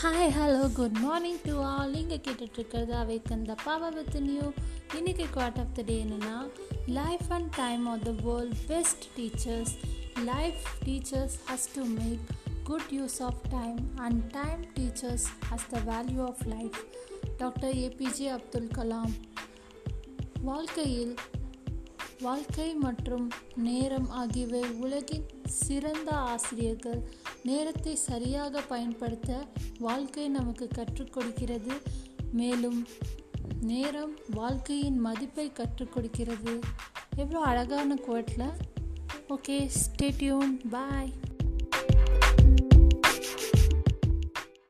Hi hello good morning to all நீங்கள் கேட்டுட்ருக்கிறது awaken the power with new இன்றைக்கி குவார்ட் of the day என்னென்னா life and time of the world best teachers life teachers has to make good use of time and time teachers has the value of life doctor APJ Abdul Kalam வாழ்க்கையில் வாழ்க்கை மற்றும் நேரம் ஆகியவை உலகின் சிறந்த ஆசிரியர்கள் நேரத்தை சரியாக பயன்படுத்த வாழ்க்கை நமக்கு கற்றுக் கொடுக்கிறது. மேலும் நேரம் வாழ்க்கையின் மதிப்பை கற்றுக் கொடுக்கிறது. எவ்வளோ அழகான கோட்டில் ஓகே ஸ்டேட்யூன் பாய்